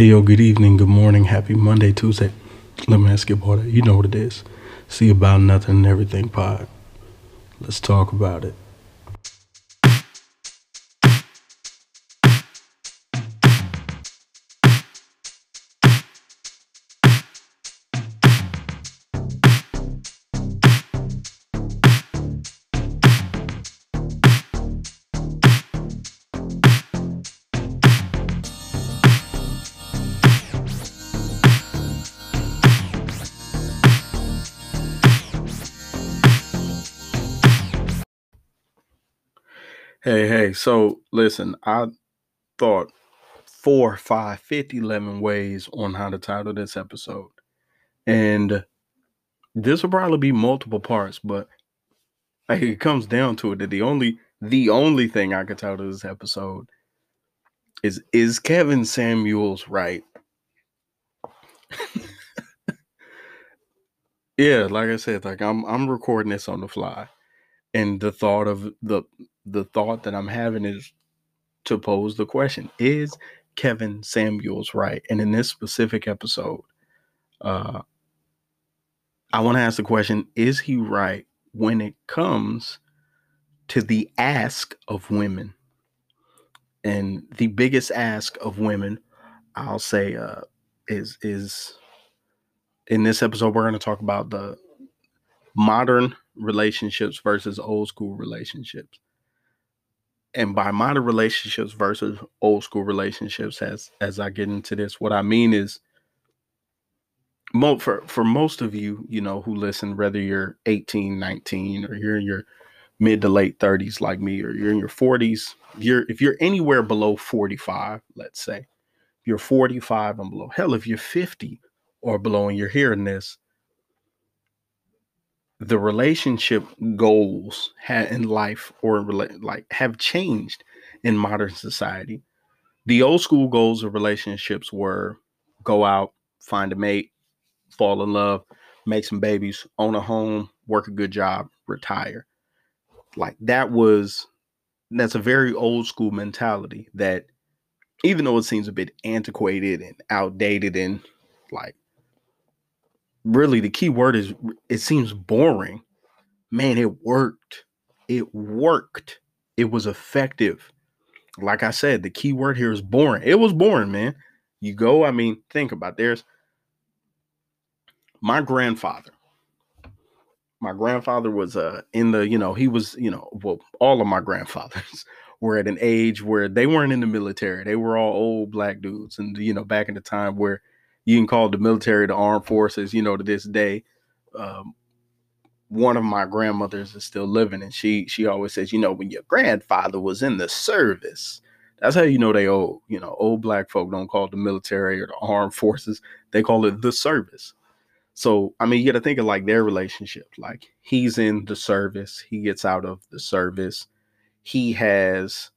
Hey, yo, good evening, good morning, happy Monday, Tuesday. Let me ask you about it. You know what it is. See about nothing and everything pod. Let's talk about it. So listen, I thought four, five, 50, 11 ways on how to title this episode. And this will probably be multiple parts, but it comes down to it that the only the only thing I could title this episode is is Kevin Samuels right? yeah, like I said, like I'm I'm recording this on the fly. And the thought of the the thought that I'm having is to pose the question Is Kevin Samuels right? And in this specific episode, uh, I want to ask the question Is he right when it comes to the ask of women? And the biggest ask of women, I'll say, uh, is is in this episode we're going to talk about the modern relationships versus old school relationships and by modern relationships versus old school relationships as as i get into this what i mean is for for most of you you know who listen whether you're 18 19 or you're in your mid to late 30s like me or you're in your 40s you're if you're anywhere below 45 let's say you're 45 and below hell if you're 50 or below and you're hearing this the relationship goals in life or like have changed in modern society. The old school goals of relationships were go out, find a mate, fall in love, make some babies, own a home, work a good job, retire. Like that was that's a very old school mentality that even though it seems a bit antiquated and outdated and like really the key word is it seems boring. Man, it worked. It worked. It was effective. Like I said, the key word here is boring. It was boring, man. You go, I mean, think about it. there's my grandfather. My grandfather was uh in the, you know, he was, you know, well, all of my grandfathers were at an age where they weren't in the military. They were all old black dudes. And you know, back in the time where you can call the military the armed forces, you know, to this day. Um, one of my grandmothers is still living, and she she always says, you know, when your grandfather was in the service, that's how you know they old. You know, old black folk don't call the military or the armed forces; they call it the service. So, I mean, you got to think of like their relationship. Like he's in the service, he gets out of the service, he has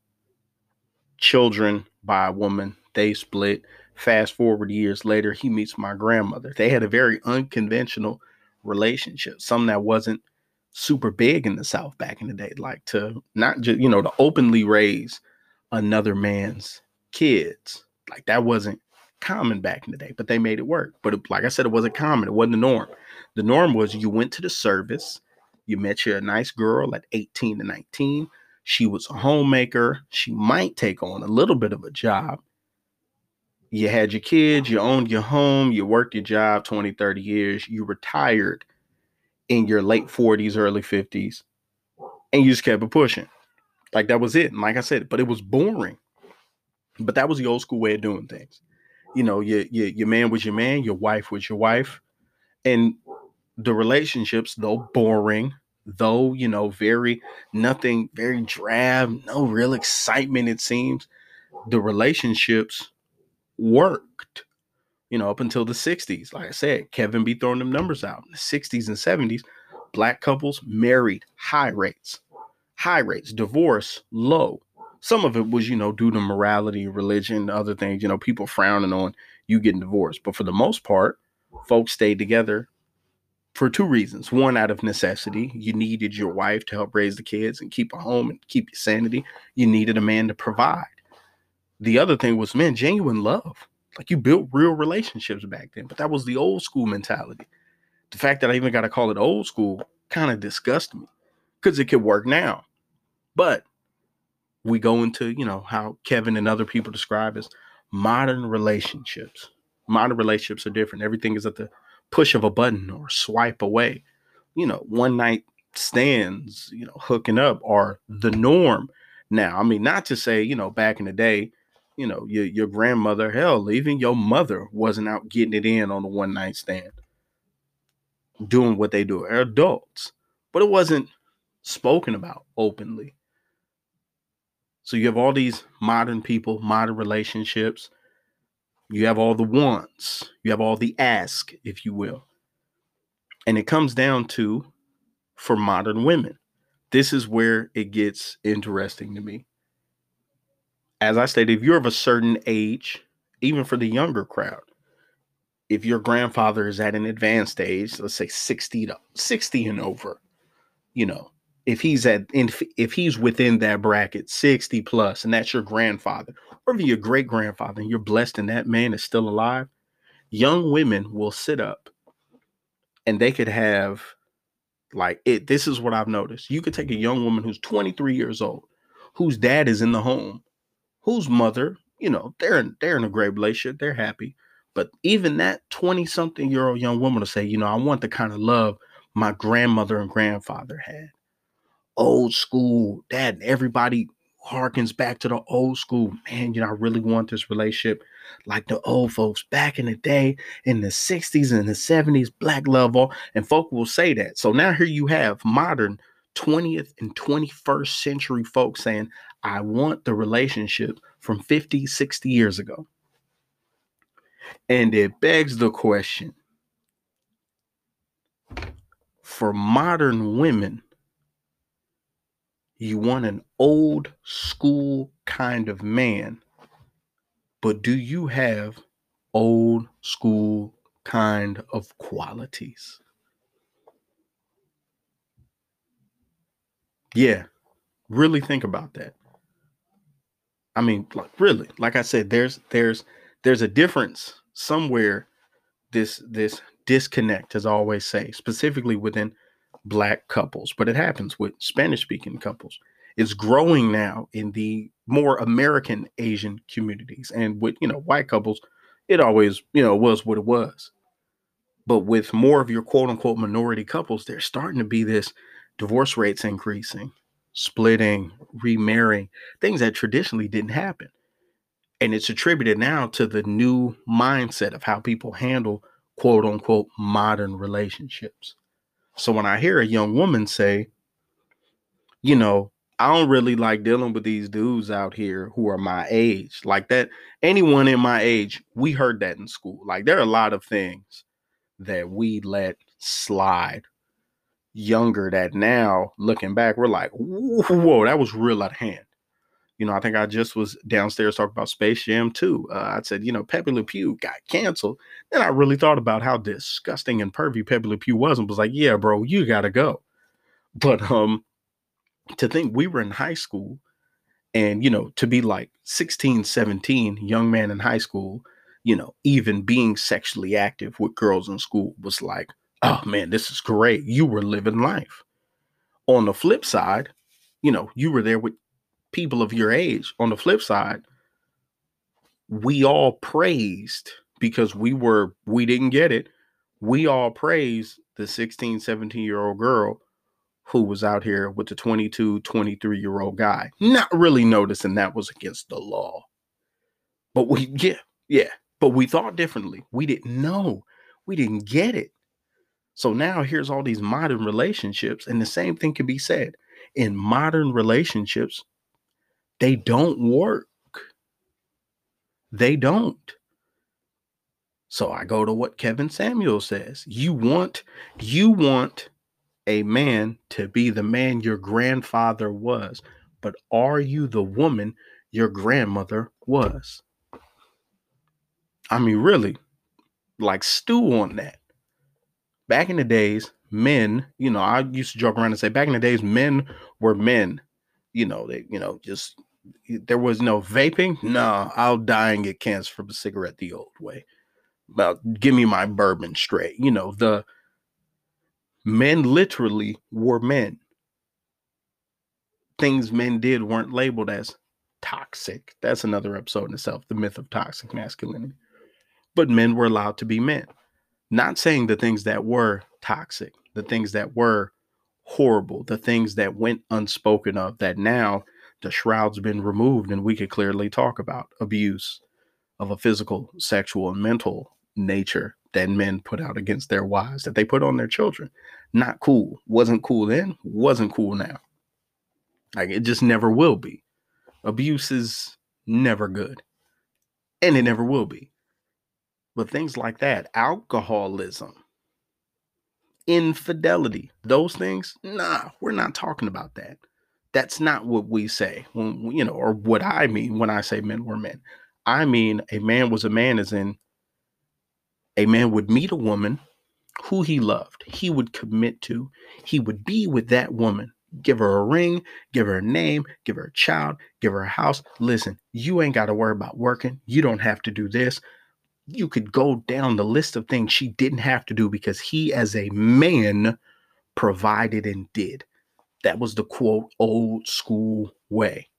children by a woman, they split Fast forward years later, he meets my grandmother. They had a very unconventional relationship, something that wasn't super big in the South back in the day, like to not just, you know, to openly raise another man's kids. Like that wasn't common back in the day, but they made it work. But it, like I said, it wasn't common. It wasn't the norm. The norm was you went to the service, you met your nice girl at 18 to 19. She was a homemaker. She might take on a little bit of a job you had your kids, you owned your home, you worked your job 20, 30 years, you retired in your late 40s, early 50s, and you just kept pushing. Like that was it. And like I said, but it was boring. But that was the old school way of doing things. You know, your, your, your man was your man, your wife was your wife. And the relationships, though boring, though, you know, very nothing, very drab, no real excitement, it seems, the relationships worked, you know, up until the 60s. Like I said, Kevin be throwing them numbers out. In the 60s and 70s, black couples married high rates, high rates, divorce low. Some of it was, you know, due to morality, religion, other things, you know, people frowning on you getting divorced. But for the most part, folks stayed together for two reasons. One, out of necessity, you needed your wife to help raise the kids and keep a home and keep your sanity. You needed a man to provide the other thing was man genuine love Like you built real relationships back then, but that was the old school mentality. The fact that I even got to call it old school kind of disgusts me because it could work now. But we go into, you know, how Kevin and other people describe as modern relationships. Modern relationships are different. Everything is at the push of a button or swipe away. You know, one night stands, you know, hooking up are the norm now. I mean, not to say, you know, back in the day, you know, your your grandmother, hell, even your mother wasn't out getting it in on the one night stand, doing what they do. They're adults, but it wasn't spoken about openly. So you have all these modern people, modern relationships. You have all the wants. You have all the ask, if you will. And it comes down to for modern women. This is where it gets interesting to me. As I stated, if you're of a certain age, even for the younger crowd, if your grandfather is at an advanced age, let's say 60 to 60 and over, you know, if he's at if he's within that bracket 60 plus and that's your grandfather or even your great grandfather and you're blessed and that man is still alive young women will sit up and they could have like it this is what i've noticed. You could take a young woman who's 23 years old whose dad is in the home whose mother you know they're in, they're in a great relationship they're happy but even that 20 something year old young woman will say you know i want the kind of love my grandmother and grandfather had old school. Dad, everybody harkens back to the old school. Man, you know, I really want this relationship like the old folks back in the day in the 60s and the 70s, black love all, and folk will say that. So now here you have modern 20th and 21st century folks saying, I want the relationship from 50, 60 years ago. And it begs the question for modern women, you want an old school kind of man, but do you have old school kind of qualities? Yeah, really think about that. I mean, like really, like I said, there's there's there's a difference somewhere. This this disconnect, as I always say, specifically within black couples, but it happens with Spanish speaking couples. It's growing now in the more American Asian communities and with, you know, white couples, it always, you know, was what it was. But with more of your quote unquote minority couples, there's starting to be this divorce rates increasing, splitting, remarrying, things that traditionally didn't happen. And it's attributed now to the new mindset of how people handle quote unquote modern relationships. So when I hear a young woman say, you know, I don't really like dealing with these dudes out here who are my age. Like that, anyone in my age, we heard that in school. Like there are a lot of things that we let slide younger that now looking back, we're like, whoa, that was real out of hand. You know, I think I just was downstairs talking about Space Jam 2. Uh, I said, you know, Pepe Le Pew got canceled. Then I really thought about how disgusting and pervy Pepe Le Pew was and was like, yeah, bro, you got to go. But um, to think we were in high school and, you know, to be like 16, 17, young man in high school, you know, even being sexually active with girls in school was like, oh man, this is great. You were living life. On the flip side, you know, you were there with people of your age. On the flip side, we all praised because we were, we didn't get it. We all praised the 16, 17 year old girl who was out here with the 22, 23 year old guy, not really noticing that was against the law. But we, yeah, yeah, but we thought differently. We didn't know, we didn't get it. So now here's all these modern relationships, and the same thing can be said in modern relationships they don't work. They don't. So I go to what Kevin Samuels says. You want you want a man to be the man your grandfather was, but are you the woman your grandmother was? I mean, really, like stew on that. Back in the days, men, you know, I used to joke around and say back in the days, men were men. You know, they, you know, just There was no vaping. No, I'll die and get cancer from a cigarette the old way. About give me my bourbon straight. You know, the men literally were men. Things men did weren't labeled as toxic. That's another episode in itself, the myth of toxic masculinity. But men were allowed to be men. Not saying the things that were toxic, the things that were horrible, the things that went unspoken of, that now the shroud's been removed and we could clearly talk about abuse of a physical, sexual, and mental nature that men put out against their wives, that they put on their children. Not cool. Wasn't cool then, wasn't cool now. Like it just never will be. Abuse is never good. And it never will be. But things like that, alcoholism, infidelity, those things, nah, we're not talking about that. That's not what we say when you know, or what I mean when I say men were men. I mean a man was a man, as in a man would meet a woman who he loved, he would commit to, he would be with that woman, give her a ring, give her a name, give her a child, give her a house. Listen, you ain't got to worry about working. You don't have to do this you could go down the list of things she didn't have to do because he, as a man, provided and did. That was the quote old school way.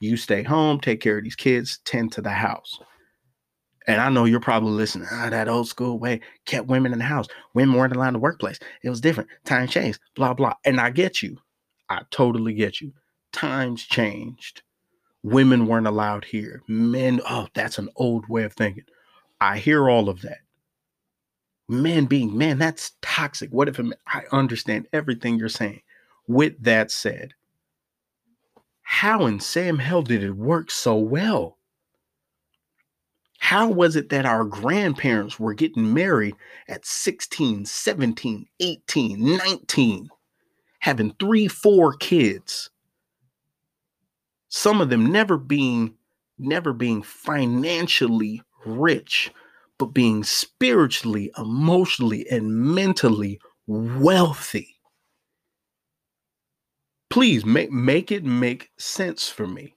You stay home, take care of these kids, tend to the house. And I know you're probably listening, ah, that old school way kept women in the house. Women weren't allowed in the workplace. It was different. Times changed, blah, blah. And I get you. I totally get you. Times changed. Women weren't allowed here. Men, oh, that's an old way of thinking. I hear all of that. Men being man, that's toxic. What if I understand everything you're saying? With that said, how in Sam hell did it work so well? How was it that our grandparents were getting married at 16, 17, 18, 19, having three, four kids? Some of them never being never being financially rich, but being spiritually, emotionally, and mentally wealthy. Please make make it make sense for me.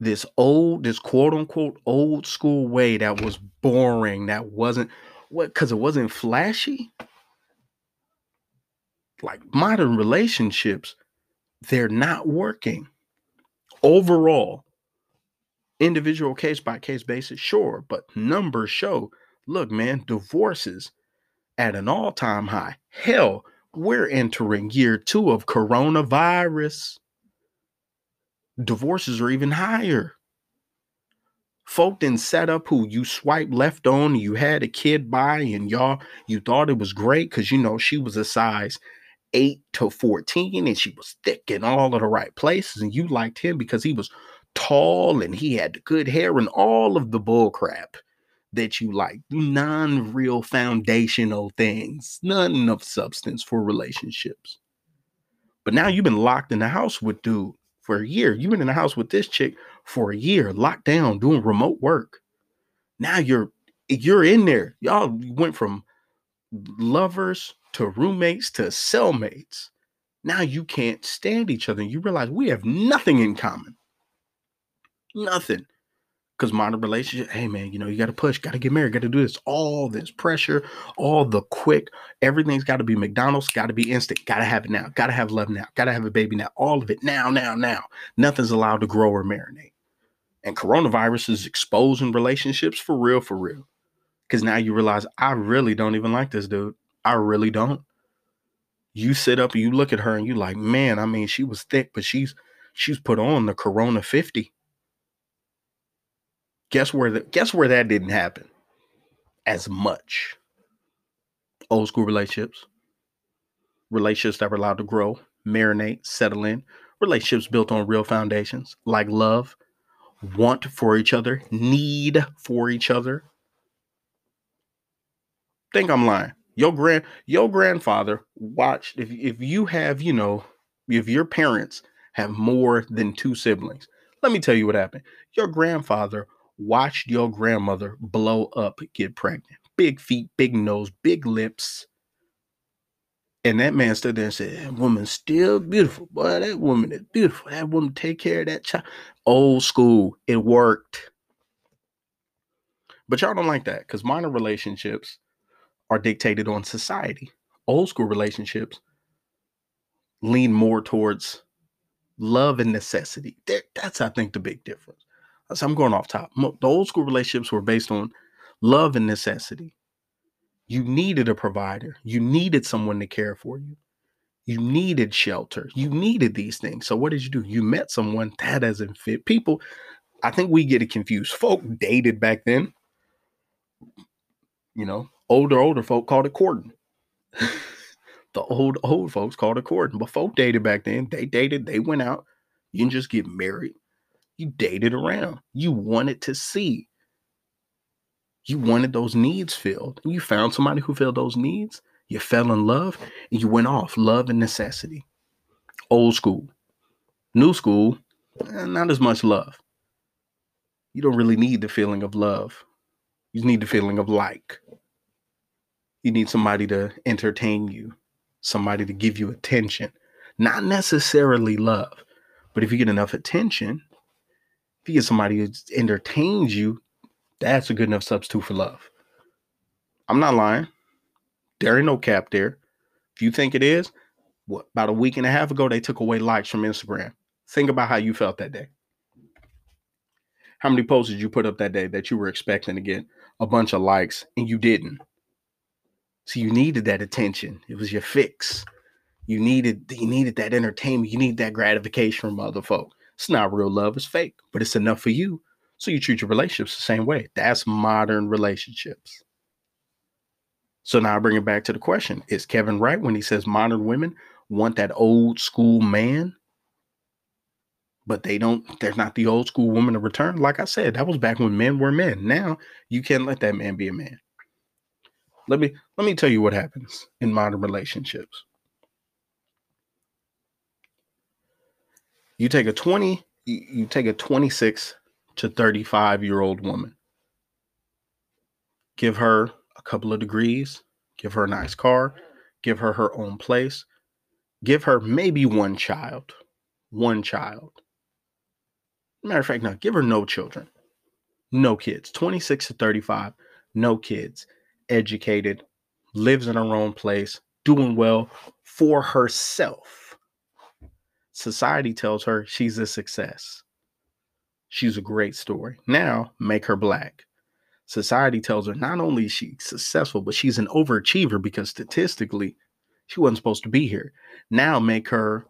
This old, this quote unquote old school way that was boring, that wasn't what because it wasn't flashy. Like modern relationships, they're not working overall individual case by case basis, sure, but numbers show look, man, divorces at an all time high. Hell, we're entering year two of coronavirus. Divorces are even higher. Folk didn't set up who you swipe left on, you had a kid by, and y'all, you thought it was great because you know she was a size 8 to 14 and she was thick in all of the right places, and you liked him because he was tall and he had good hair and all of the bull crap that you like, non real foundational things, none of substance for relationships. But now you've been locked in the house with dude for a year. You've been in the house with this chick for a year, locked down, doing remote work. Now you're you're in there. Y'all went from lovers to roommates to cellmates. Now you can't stand each other. You realize we have nothing in common. Nothing. Because modern relationship, hey man, you know, you got to push, got to get married, got to do this, all this pressure, all the quick, everything's got to be McDonald's, got to be instant, got to have it now, got to have love now, got to have a baby now, all of it now, now, now. Nothing's allowed to grow or marinate. And coronavirus is exposing relationships for real, for real. Because now you realize I really don't even like this dude. I really don't. You sit up and you look at her and you like, man, I mean, she was thick, but she's she's put on the Corona 50. Guess where the, guess where that didn't happen as much. Old school relationships, relationships that were allowed to grow, marinate, settle in, relationships built on real foundations like love, want for each other, need for each other. Think I'm lying. Your grand your grandfather watched if if you have, you know, if your parents have more than two siblings. Let me tell you what happened. Your grandfather watched your grandmother blow up, get pregnant. Big feet, big nose, big lips. And that man stood there and said, That woman's still beautiful. Boy, that woman is beautiful. That woman take care of that child. Old school. It worked. But y'all don't like that because minor relationships are dictated on society. Old school relationships lean more towards love and necessity. That's, I think, the big difference. I'm going off top. The old school relationships were based on love and necessity. You needed a provider. You needed someone to care for you. You needed shelter. You needed these things. So what did you do? You met someone that doesn't fit. People, I think we get it confused. Folk dated back then. You know, older, older folk called it courting. the old, old folks called it courting. But folk dated back then. They dated, they went out. You didn't just get married. You dated around. You wanted to see. You wanted those needs filled. You found somebody who filled those needs. You fell in love and you went off. Love and necessity. Old school. New school, eh, not as much love. You don't really need the feeling of love. You need the feeling of like. You need somebody to entertain you, somebody to give you attention. Not necessarily love, but if you get enough attention, if you get somebody who entertains you, that's a good enough substitute for love. I'm not lying. There ain't no cap there. If you think it is, what about a week and a half ago they took away likes from Instagram. Think about how you felt that day. How many posts did you put up that day that you were expecting to get a bunch of likes and you didn't? So you needed that attention. It was your fix. You needed you needed that entertainment. You need that gratification from other folk. It's not real love, it's fake, but it's enough for you so you treat your relationships the same way. That's modern relationships. So now I bring it back to the question Is Kevin right when he says modern women want that old school man? But they don't, they're not the old school woman to return. Like I said, that was back when men were men. Now you can't let that man be a man. Let me let me tell you what happens in modern relationships. You take a 20, you take a 26 to 35 year old woman. Give her a couple of degrees, give her a nice car, give her her own place, give her maybe one child. One child. Matter of fact, no, give her no children, no kids. 26 to 35, no kids, educated, lives in her own place, doing well for herself. Society tells her she's a success. She's a great story. Now make her black. Society tells her not only is she successful, but she's an overachiever because statistically she wasn't supposed to be here. Now make her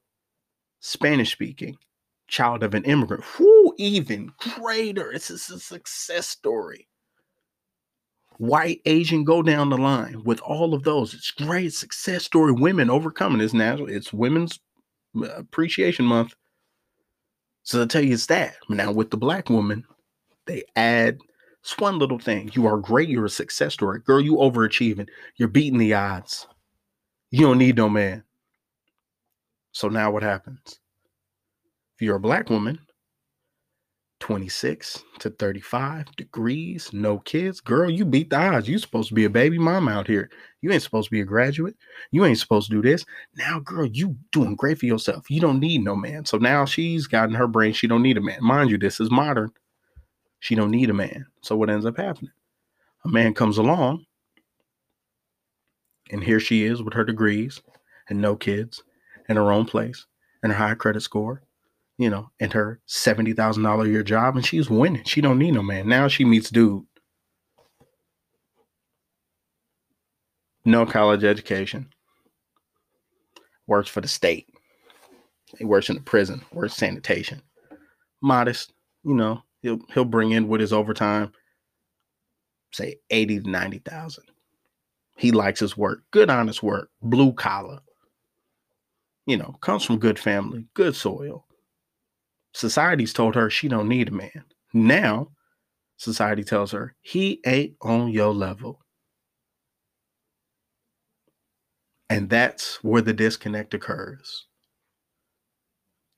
Spanish speaking, child of an immigrant. Whoo, even greater. It's a success story. White, Asian, go down the line with all of those. It's great success story. Women overcoming this now. It's Women's Appreciation Month. So I tell you, it's that. Now with the black woman, they add it's one little thing. You are great. You're a success story. Girl, you overachieving. You're beating the odds. You don't need no man. So now what happens? If you're a black woman, 26 to 35 degrees, no kids. Girl, you beat the odds. You supposed to be a baby mom out here. You ain't supposed to be a graduate. You ain't supposed to do this. Now, girl, you doing great for yourself. You don't need no man. So now she's got in her brain she don't need a man. Mind you, this is modern. She don't need a man. So what ends up happening? A man comes along, and here she is with her degrees and no kids in her own place and her high credit score you know, and her seventy thousand dollar a year job, and she's winning. She don't need no man. Now she meets dude, no college education, works for the state. He works in the prison, works sanitation. Modest, you know, he'll he'll bring in with his overtime, say eighty to ninety thousand. He likes his work, good honest work, blue collar. You know, comes from good family, good soil Society's told her she don't need a man. Now, society tells her he ain't on your level. And that's where the disconnect occurs.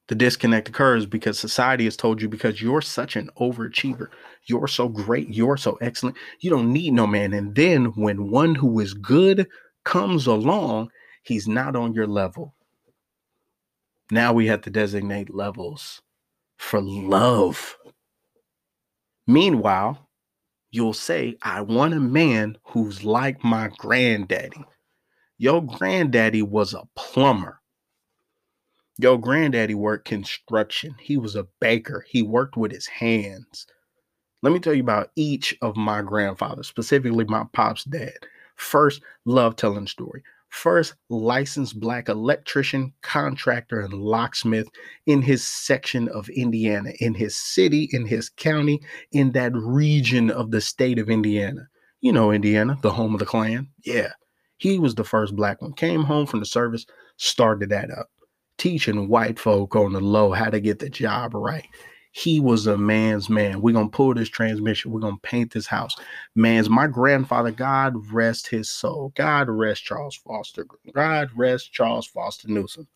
The disconnect occurs because society has told you because you're such an overachiever, you're so great, you're so excellent, you don't need no man. And then when one who is good comes along, He's not on your level. Now we have to designate levels for love. Meanwhile, you'll say, I want a man who's like my granddaddy. Your granddaddy was a plumber. Your granddaddy worked construction. He was a baker. He worked with his hands. Let me tell you about each of my grandfathers, specifically my pop's dad. First, love telling story first licensed black electrician, contractor, and locksmith in his section of Indiana, in his city, in his county, in that region of the state of Indiana. You know, Indiana, the home of the Klan. Yeah, he was the first black one. Came home from the service, started that up, teaching white folk on the low how to get the job right. He was a man's man. We're going to pull this transmission. We're going to paint this house. Man's my grandfather, God rest his soul. God rest Charles Foster. God rest Charles Foster Newsom.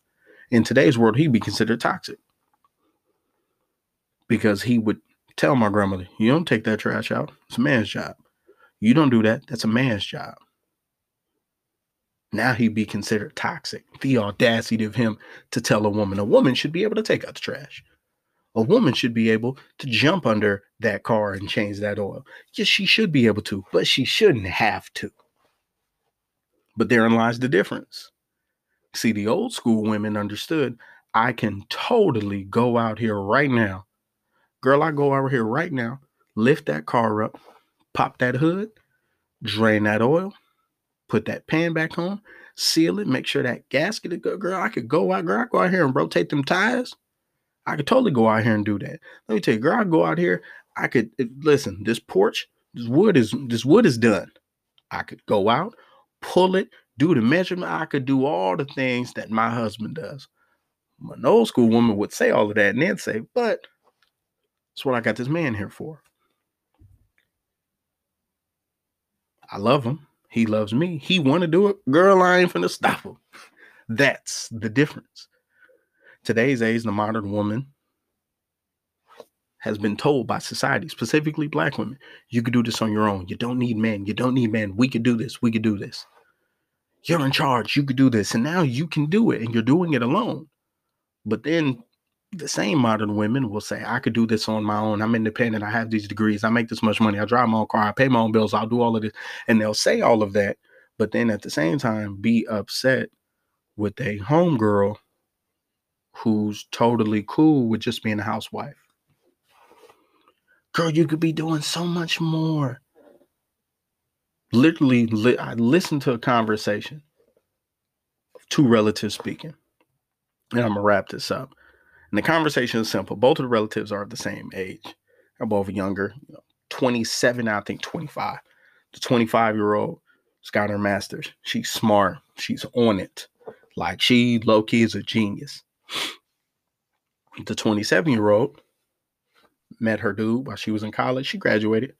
In today's world, he'd be considered toxic because he would tell my grandmother, You don't take that trash out. It's a man's job. You don't do that. That's a man's job. Now he'd be considered toxic. The audacity of him to tell a woman a woman should be able to take out the trash a woman should be able to jump under that car and change that oil. Yes, she should be able to, but she shouldn't have to. But therein lies the difference. See, the old school women understood I can totally go out here right now. Girl, I go out here right now, lift that car up, pop that hood, drain that oil, put that pan back on, seal it, make sure that gasket is good. Girl, I could go out, girl, I go out here and rotate them tires I could totally go out here and do that. Let me tell you, girl, I go out here. I could eh, listen. This porch, this wood is this wood is done. I could go out, pull it, do the measurement. I could do all the things that my husband does. An old school woman would say all of that and then say, "But that's what I got this man here for." I love him. He loves me. He want to do it. Girl, I ain't finna stop him. That's the difference today's age, the modern woman has been told by society, specifically black women, you could do this on your own. You don't need men. You don't need men. We could do this. We could do this. You're in charge. You could do this. And now you can do it and you're doing it alone. But then the same modern women will say, I could do this on my own. I'm independent. I have these degrees. I make this much money. I drive my own car. I pay my own bills. I'll do all of this. And they'll say all of that. But then at the same time, be upset with a homegirl who's totally cool with just being a housewife. Girl, you could be doing so much more. Literally, li- I listened to a conversation two relatives speaking, and I'm gonna wrap this up. And the conversation is simple. Both of the relatives are the same age. They're both younger, you know, 27, I think 25. The 25 year old has got her master's. She's smart. She's on it. Like she low key is a genius. The 27 year old met her dude while she was in college. She graduated,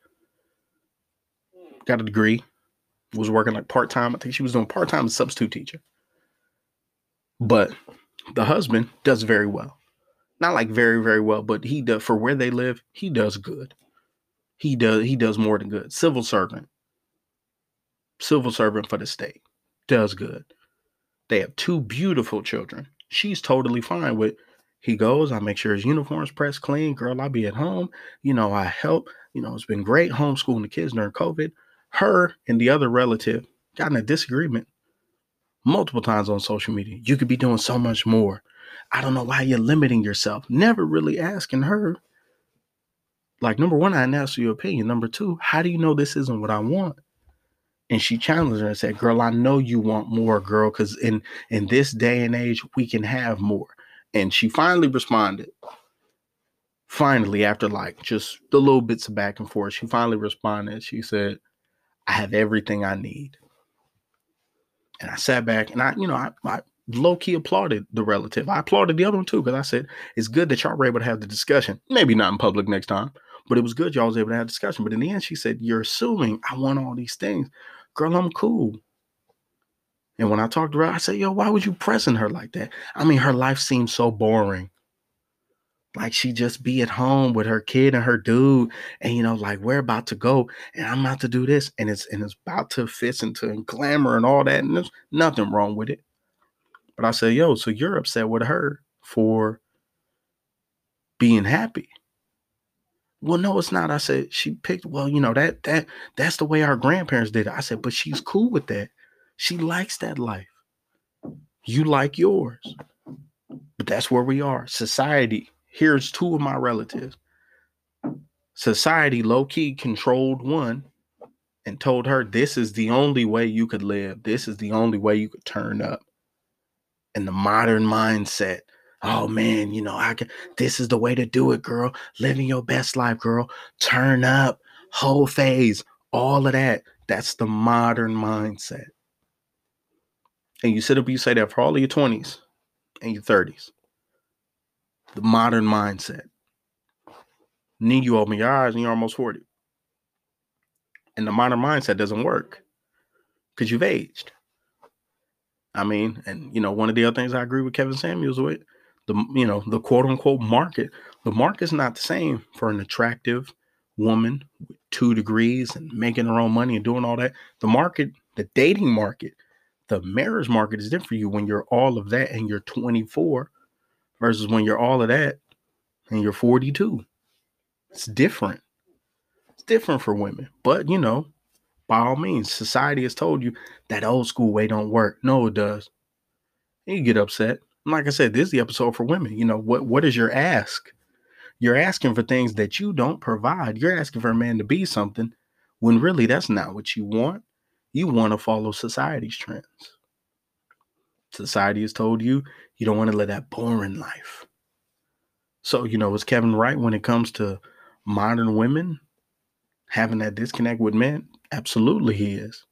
got a degree, was working like part time. I think she was doing part time substitute teacher. But the husband does very well. Not like very, very well, but he does for where they live, he does good. He does he does more than good. Civil servant. Civil servant for the state. Does good. They have two beautiful children. She's totally fine with he goes, I make sure his uniform's pressed clean. Girl, I'll be at home. You know, I help. You know, it's been great homeschooling the kids during COVID. Her and the other relative got in a disagreement multiple times on social media. You could be doing so much more. I don't know why you're limiting yourself. Never really asking her. Like, number one, I didn't ask your opinion. Number two, how do you know this isn't what I want? And she challenged her and said, Girl, I know you want more, girl, because in in this day and age, we can have more. And she finally responded. Finally, after like just the little bits of back and forth, she finally responded. She said, I have everything I need. And I sat back and I, you know, I, I low key applauded the relative. I applauded the other one too because I said it's good that y'all were able to have the discussion. Maybe not in public next time, but it was good y'all was able to have discussion. But in the end, she said, "You're assuming I want all these things, girl. I'm cool. And when I talked to her, I said, yo, why would you pressing her like that? I mean, her life seems so boring. Like she just be at home with her kid and her dude, and you know, like we're about to go, and I'm about to do this, and it's and it's about to fit into glamour and all that, and there's nothing wrong with it. But I said, yo, so you're upset with her for being happy. Well, no, it's not. I said she picked. Well, you know that that that's the way our grandparents did it. I said, but she's cool with that. She likes that life. You like yours. But that's where we are. Society. Here's two of my relatives. Society low key controlled one and told her this is the only way you could live. This is the only way you could turn up. And the modern mindset, oh man, you know, I can this is the way to do it, girl. Living your best life, girl. Turn up, whole phase, all of that. That's the modern mindset. And you sit up, you say that for all of your 20s and your 30s. The modern mindset. Then you open your eyes and you're almost 40 and the modern mindset doesn't work because you've aged. I mean, and you know, one of the other things I agree with Kevin Samuels with the you know the quote unquote market. The market's not the same for an attractive woman with two degrees and making her own money and doing all that. The market, the dating market, the marriage market is different for you when you're all of that and you're 24 versus when you're all of that and you're 42. It's different. It's different for women, but you know, by all means, society has told you that old school way don't work. No, it does. And you get upset. Like I said, this is the episode for women. You know, what what is your ask? You're asking for things that you don't provide. You're asking for a man to be something when really that's not what you want. You want to follow society's trends. Society has told you you don't want to live that boring life. So, you know, is Kevin right when it comes to modern women? having that disconnect with men? Absolutely, he is.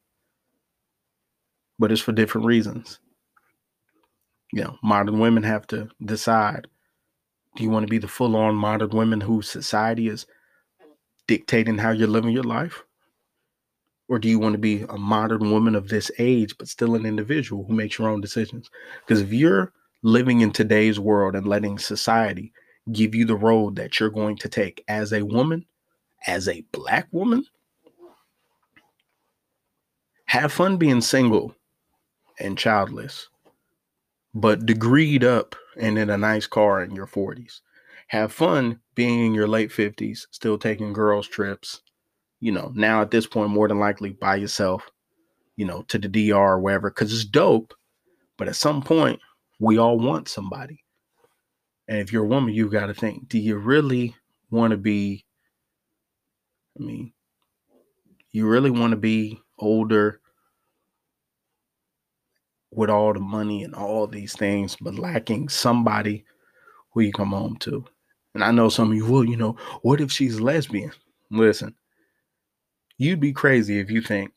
But it's for different reasons. You know, modern women have to decide do you want to be the full on modern women whose society is dictating how you're living your life? Or do you want to be a modern woman of this age, but still an individual who makes your own decisions? Because if you're living in today's world and letting society give you the road that you're going to take as a woman, as a black woman, have fun being single and childless, but degreed up and in a nice car in your 40s. Have fun being in your late 50s, still taking girls' trips. You know, now at this point, more than likely by yourself, you know, to the DR or wherever, because it's dope. But at some point, we all want somebody. And if you're a woman, you got to think do you really want to be I mean, you really want to be older with all the money and all these things, but lacking somebody who you come home to. And I know some of you will, you know, what if she's lesbian? Listen, you'd be crazy if you think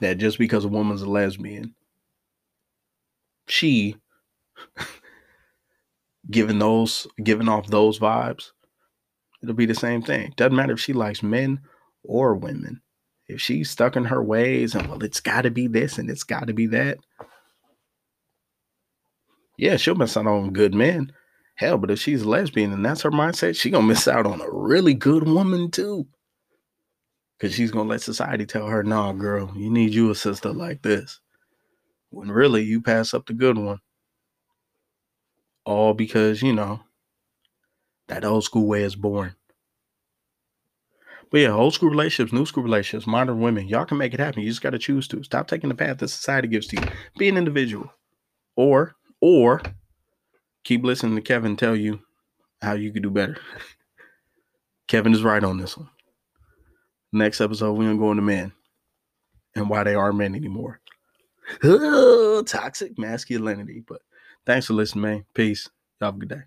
that just because a woman's a lesbian, she giving those giving off those vibes it'll be the same thing. Doesn't matter if she likes men or women. If she's stuck in her ways and well, it's got to be this and it's got to be that. Yeah, she'll miss out on good men. Hell, but if she's a lesbian and that's her mindset, she gonna miss out on a really good woman too. Cause she's gonna let society tell her, "No, nah, girl, you need you a sister like this." When really you pass up the good one. All because you know that old school way is boring. But yeah, old school relationships, new school relationships, modern women, y'all can make it happen. You just got to choose to. Stop taking the path that society gives to you. Be an individual. Or, or keep listening to Kevin tell you how you could do better. Kevin is right on this one. Next episode, we're to go into men and why they aren't men anymore. toxic masculinity. But thanks for listening, man. Peace. Y'all have a good day.